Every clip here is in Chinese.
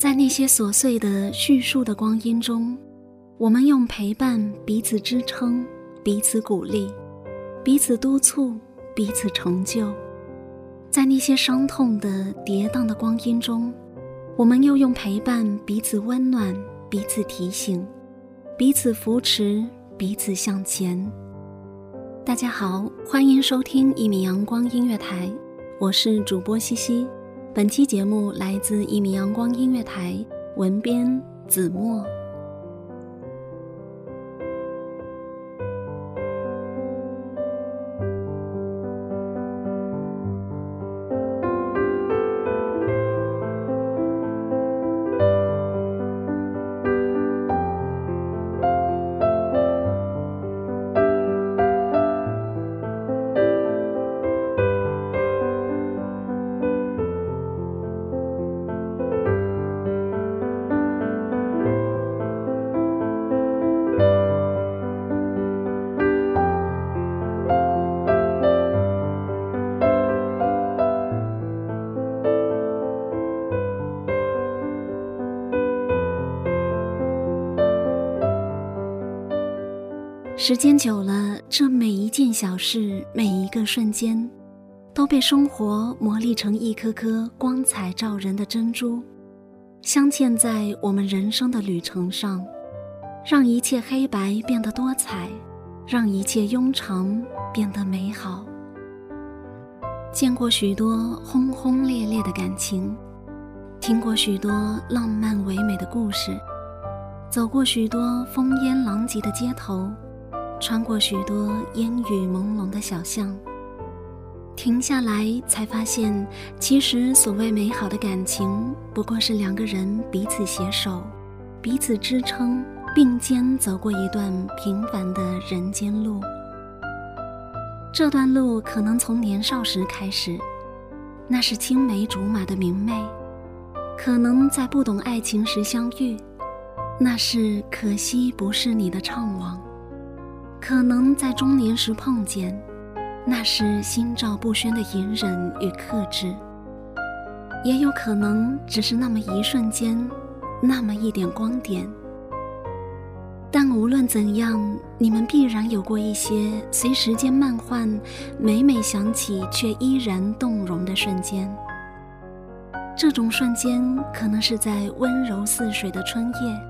在那些琐碎的叙述的光阴中，我们用陪伴彼此支撑，彼此鼓励，彼此督促，彼此成就。在那些伤痛的跌宕的光阴中，我们又用陪伴彼此温暖，彼此提醒，彼此扶持，彼此向前。大家好，欢迎收听一米阳光音乐台，我是主播西西。本期节目来自一米阳光音乐台，文编子墨。时间久了，这每一件小事，每一个瞬间，都被生活磨砺成一颗颗光彩照人的珍珠，镶嵌在我们人生的旅程上，让一切黑白变得多彩，让一切庸常变得美好。见过许多轰轰烈烈的感情，听过许多浪漫唯美的故事，走过许多烽烟狼藉的街头。穿过许多烟雨朦胧的小巷，停下来才发现，其实所谓美好的感情，不过是两个人彼此携手、彼此支撑，并肩走过一段平凡的人间路。这段路可能从年少时开始，那是青梅竹马的明媚；可能在不懂爱情时相遇，那是可惜不是你的怅惘。可能在中年时碰见，那是心照不宣的隐忍与克制；也有可能只是那么一瞬间，那么一点光点。但无论怎样，你们必然有过一些随时间慢换，每每想起却依然动容的瞬间。这种瞬间，可能是在温柔似水的春夜，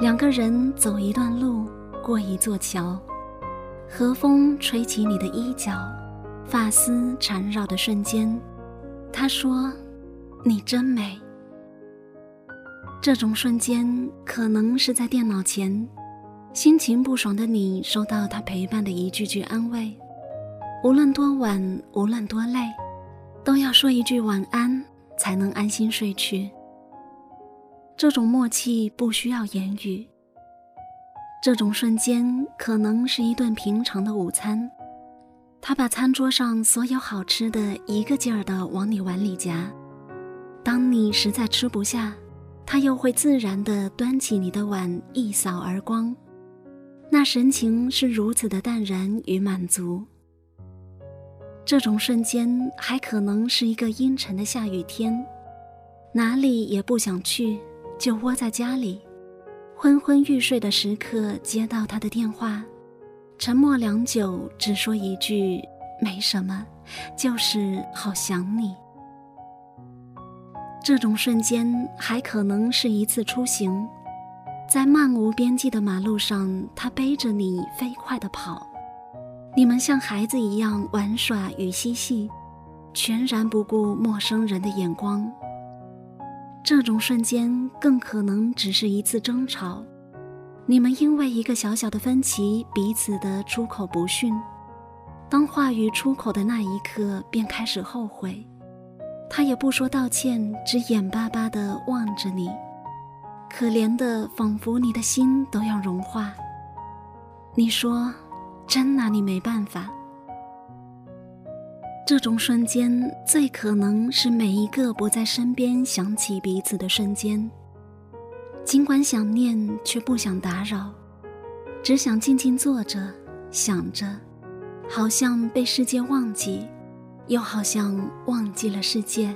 两个人走一段路，过一座桥。和风吹起你的衣角，发丝缠绕的瞬间，他说：“你真美。”这种瞬间可能是在电脑前，心情不爽的你收到他陪伴的一句句安慰。无论多晚，无论多累，都要说一句晚安，才能安心睡去。这种默契不需要言语。这种瞬间可能是一顿平常的午餐，他把餐桌上所有好吃的一个劲儿的往你碗里夹。当你实在吃不下，他又会自然地端起你的碗一扫而光，那神情是如此的淡然与满足。这种瞬间还可能是一个阴沉的下雨天，哪里也不想去，就窝在家里。昏昏欲睡的时刻，接到他的电话，沉默良久，只说一句：“没什么，就是好想你。”这种瞬间还可能是一次出行，在漫无边际的马路上，他背着你飞快地跑，你们像孩子一样玩耍与嬉戏，全然不顾陌生人的眼光。这种瞬间更可能只是一次争吵，你们因为一个小小的分歧彼此的出口不逊，当话语出口的那一刻便开始后悔。他也不说道歉，只眼巴巴地望着你，可怜的仿佛你的心都要融化。你说，真拿你没办法。这种瞬间最可能是每一个不在身边想起彼此的瞬间。尽管想念，却不想打扰，只想静静坐着，想着，好像被世界忘记。又好像忘记了世界。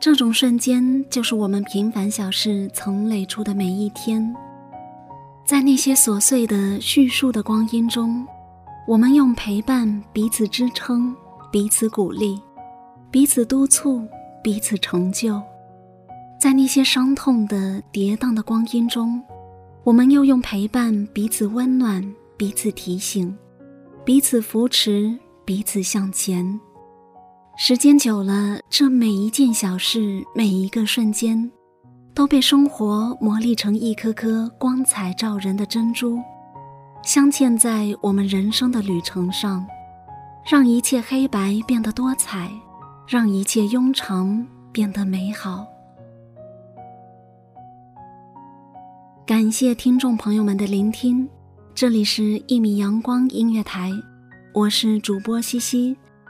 这种瞬间，就是我们平凡小事曾累出的每一天。在那些琐碎的叙述的光阴中，我们用陪伴彼此支撑，彼此鼓励，彼此督促，彼此成就。在那些伤痛的跌宕的光阴中，我们又用陪伴彼此温暖，彼此提醒，彼此扶持，彼此向前。时间久了，这每一件小事，每一个瞬间，都被生活磨砺成一颗颗光彩照人的珍珠，镶嵌在我们人生的旅程上，让一切黑白变得多彩，让一切庸常变得美好。感谢听众朋友们的聆听，这里是《一米阳光音乐台》，我是主播西西。